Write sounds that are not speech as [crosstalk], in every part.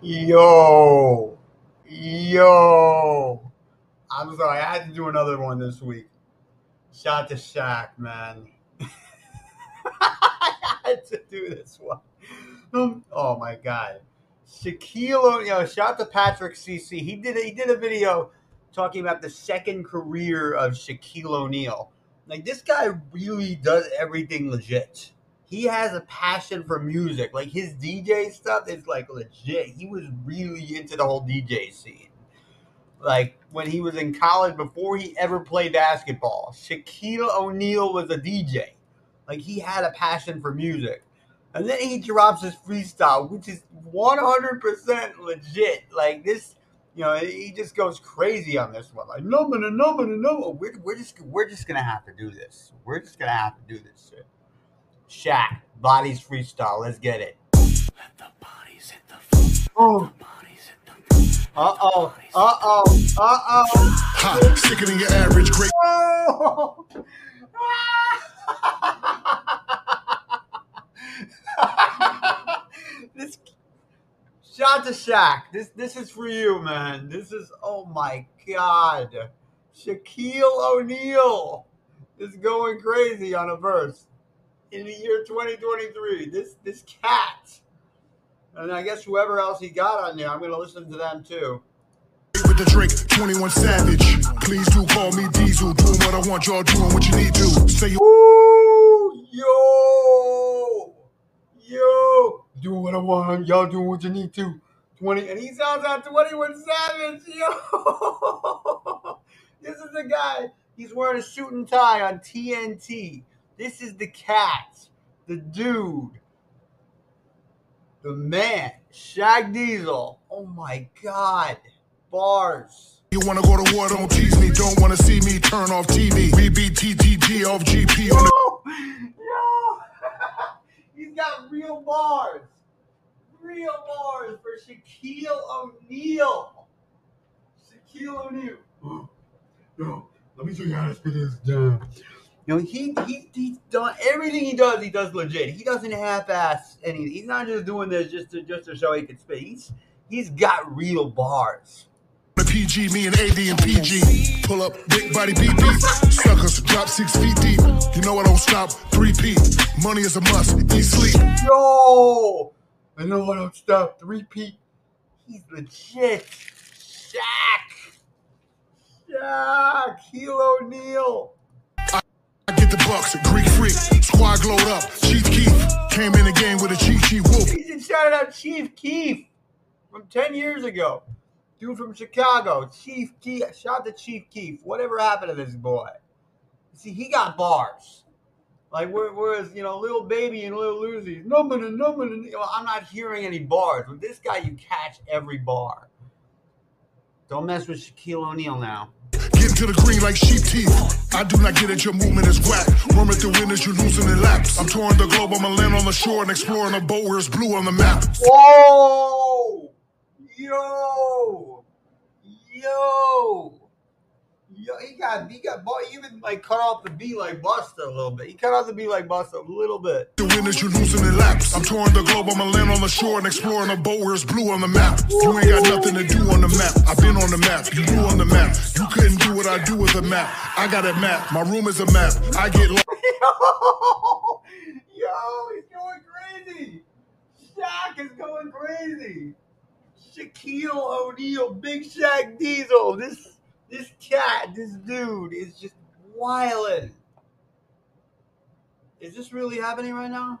Yo, yo. I'm sorry, I had to do another one this week. Shot to Shaq, man. [laughs] I had to do this one. Um, oh my god. Shaquille O'Neal, shout to Patrick CC. He did he did a video talking about the second career of Shaquille O'Neal. Like this guy really does everything legit. He has a passion for music. Like his DJ stuff is like legit. He was really into the whole DJ scene. Like when he was in college before he ever played basketball, Shaquille O'Neal was a DJ. Like he had a passion for music. And then he drops his freestyle, which is 100% legit. Like this, you know, he just goes crazy on this one. Like, no, no, no, no, no, no. We're, we're just we're just gonna have to do this. We're just gonna have to do this shit. Shaq, bodies freestyle. Let's get it. Let the bodies hit the floor. Oh. The bodies hit the floor. Uh oh. Uh oh. Uh oh. Ha, sicker than your average great. Oh. [laughs] this shot to Shaq. This this is for you, man. This is oh my god. Shaquille O'Neal is going crazy on a verse in the year 2023. This this cat. And I guess whoever else he got on there, I'm gonna listen to them too. With the Drake, 21 Savage. Please do call me Diesel. Doing what I want, y'all doing what you need to. Say you Woo! Yo! Yo! Do what I want, y'all do what you need to. 20 and he sounds like 21 Savage. Yo! [laughs] this is the guy. He's wearing a suit and tie on TNT. This is the cat, the dude, the man, Shaq Diesel. Oh my god. Bars. You wanna go to war, don't tease me. Don't wanna see me turn off TV. We beat TTG off GP on the Yo! Yo! [laughs] He's got real bars. Real bars for Shaquille O'Neal. Shaquille O'Neal. [gasps] Yo, let me show you how to spit this down. You know, he, he he's done everything he does, he does legit. He doesn't half ass anything. He's not just doing this just to just to show he can spit. He's he's got real bars. PG, me and AD and PG. Pull up, big body BB. Suckers, drop six feet deep. You know I don't stop, three P. Money is a must, eat sleep. Yo! I know I don't stop. Three P. He's legit. Shaq. Shaq. Shaquille O'Neal. Bucks, Greek freak. Squad glowed up, Chief Keef. Came in the game with a cheat sheet whoop. Just shouted out Chief Keef from 10 years ago. Dude from Chicago. Chief Keef. Shout to Chief Keef. Whatever happened to this boy? See, he got bars. Like, where- whereas, you know, Little Baby and Little no, no, no, no, you know, I'm not hearing any bars. With this guy, you catch every bar. Don't mess with Shaquille O'Neal now. Into the green like sheep teeth. I do not get it, your movement is whack. The winners, you losing in laps. I'm touring the globe, I'ma land on the shore and exploring a boat where it's blue on the map. Whoa! Yo! Yo! Yo, he got he got boy even like cut off the beat like Buster a little bit. He cut off the beat like Buster a little bit. The winners, you losing in laps. I'm touring the globe, I'ma land on the shore and exploring a boat where it's blue on the map. You ain't got nothing to do on the map. I've been on the map, you blew on the map. You couldn't do what I do with a map. I got a map, my room is a map. I get lost. [laughs] Yo, yo, he's going crazy. Shaq is going crazy. Shaquille O'Neal, Big Shaq Diesel. This this cat, this dude is just wildin'. Is this really happening right now?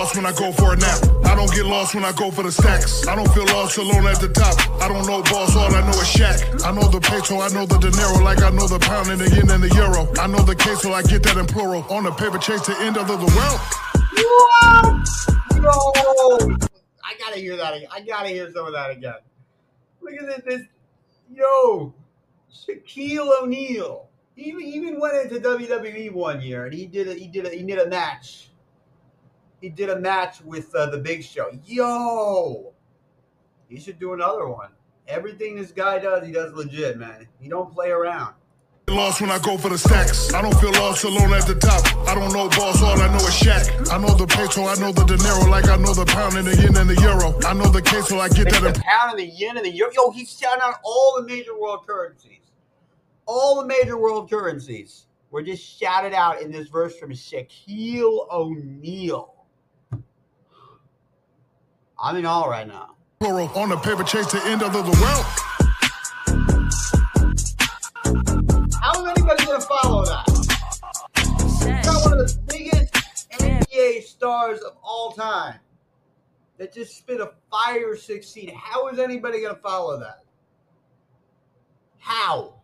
lost when I go for a nap. I don't get lost when I go for the stacks. I don't feel lost alone at the top. I don't know boss, all I know is Shaq. I know the peso, I know the dinero, like I know the pound and the yen and the euro. I know the queso, I get that in plural. On the paper chase the end of the world. What? Yo! I gotta hear that again. I gotta hear some of that again. Look at this. Yo, Shaquille O'Neal. He even, even went into WWE one year and he did a, he did a, he did a match. He did a match with uh, the Big Show. Yo, he should do another one. Everything this guy does, he does legit, man. He don't play around. Lost when I go for the stacks. I don't feel lost alone at the top. I don't know boss, all I know is Shaq. I know the peso, I know the dinero, like I know the pound and the yen and the euro. I know the queso, I get that. the In- pound and the yen and the euro. Yo, he's shouting out all the major world currencies. All the major world currencies were just shouted out in this verse from Shaquille O'Neal. I'm in all right now. Plural on the paper chase to end of the world. How is anybody going to follow that? He's got one of the biggest NBA stars of all time that just spit a fire 16. How is anybody going to follow that? How?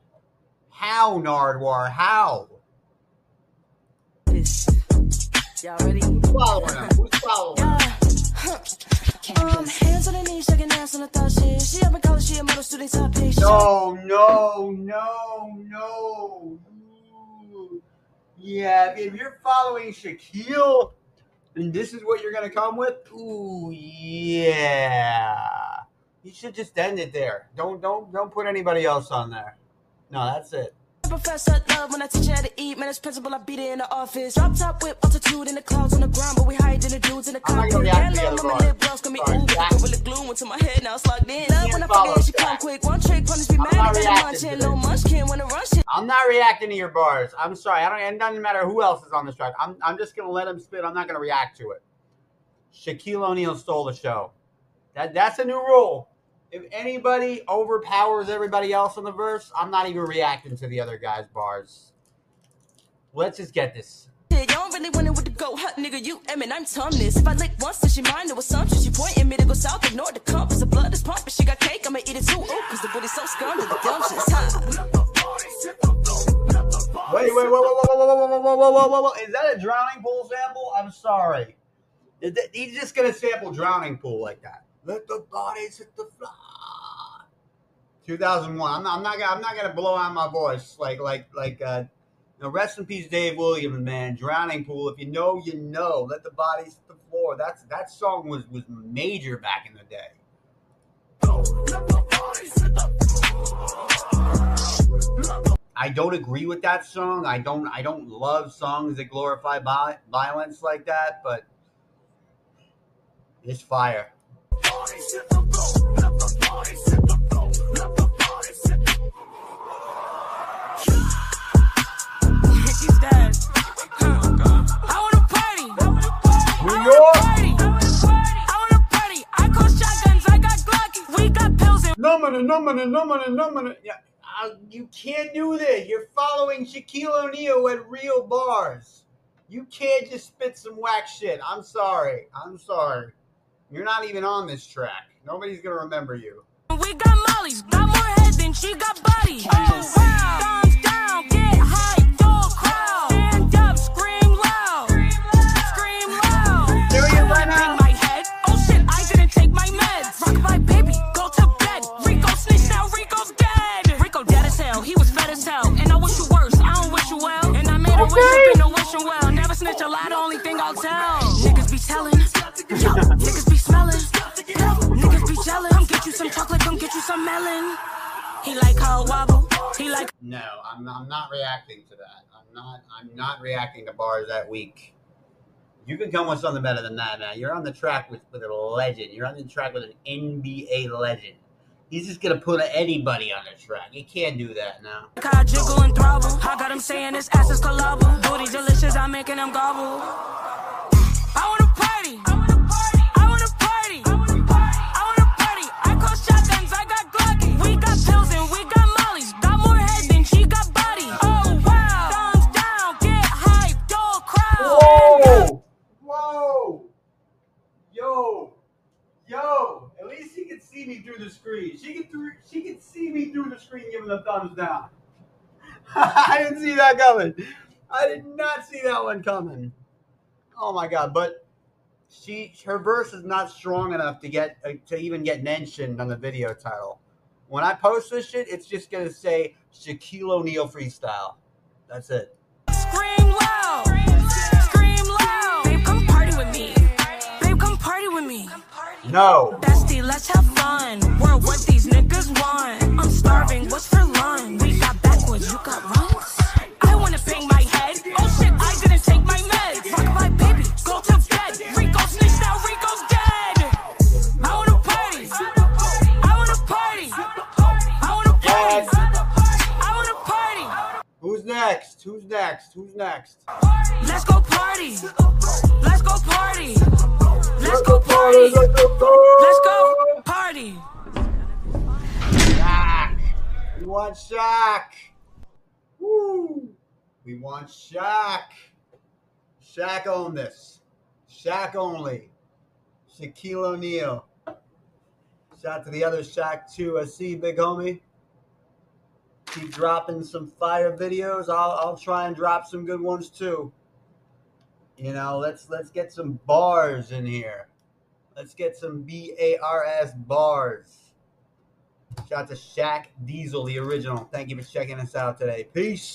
How, Nardwuar? How? Y'all ready? Who's following him? Who's following him? Um, hands on the knees, shaking ass on the thought shit. She up in college, she a model student top bitch. No, no, no, no. Yeah, if you're following Shaquille, and this is what you're gonna come with, ooh, yeah. You should just end it there. Don't, don't, don't put anybody else on there. No, that's it. Professor love when I teach her how to eat. Man, as principal, I beat it in the office. Drop top whip, altitude in the clouds on the ground, but we hide in the dudes in the I'm not gonna cockpit. react to Yeah, the love, other my lip gloss gonna be ooh, Jack. but really glue into my head, now it's locked in. Love when I forget, she come quick. One trick, punish be I'm mad, not and then reacting munch to in, no munchkin when I run shit. I'm not reacting to your bars. I'm sorry. I don't. It doesn't matter who else is on this track. I'm. I'm just gonna let him spit. I'm not gonna react to it. Shaquille O'Neal stole the show. That that's a new rule. If anybody overpowers everybody else on the verse, I'm not even reacting to the other guy's bars. Let's just get this. Y'all don't really want it with the go hut, nigga. You I'm Tumnus. If I lick once, then she mine, no assumption. She pointing me to go south, ignore the compass. The blood is pumping, she got cake, I'ma eat it too. Ooh, cause the booty's so scummy, the dumpsters, huh? Wait, wait, wait, wait, wait, wait, wait, wait, wait, wait, wait, wait. Is that a drowning pool sample? I'm sorry. He's just gonna sample drowning pool like that. Let the bodies hit the floor. 2001. I'm not. I'm not. I'm not gonna blow out my voice like like like. uh you know, rest in peace, Dave Williams, man. Drowning pool. If you know, you know. Let the bodies hit the floor. That's that song was was major back in the day. I don't agree with that song. I don't. I don't love songs that glorify violence like that. But it's fire. No money, no money, no money, no money. Yeah, you can't do this. You're following Shaquille O'Neal at real bars. You can't just spit some whack shit. I'm sorry. I'm sorry. You're not even on this track. Nobody's gonna remember you. we got mollies. Got more head than she got body. Oh wow. He like how wobble. He like No, I'm, I'm not reacting to that. I'm not. I'm not reacting to bars that weak. You can come with something better than that, man. You're on the track with, with a legend. You're on the track with an NBA legend. He's just gonna put anybody on the track. He can't do that now. I jiggle and throbble. I got him saying his ass is collabo. Booty delicious. I'm making him gobble. Through the screen. She can through, she can see me through the screen giving a thumbs down. [laughs] I didn't see that coming. I did not see that one coming. Oh my god! But she her verse is not strong enough to get uh, to even get mentioned on the video title. When I post this shit, it's just gonna say Shaquille O'Neal freestyle. That's it. Scream loud. Scream loud. Babe, come party with me. Babe, come party with me. No. Bestie, let's have fun. We're what these niggas want. I'm starving. What's for lunch? We got backwards. You got runs. I wanna bang my head. Oh shit, I didn't take my med. Rock my baby. Go to bed. Rico snitched out. Rico's dead. I wanna party. I wanna party. I wanna party. I wanna party. Who's next? Who's next? Who's next? Let's go. Party. Let's go party. We want Shaq. Woo. We want Shaq. Shaq own this. Shaq only. Shaquille O'Neal. Shout out to the other Shaq too. I see big homie. Keep dropping some fire videos. I'll, I'll try and drop some good ones too. You know, let's let's get some bars in here. Let's get some B A R S bars. Shout out to Shaq Diesel, the original. Thank you for checking us out today. Peace.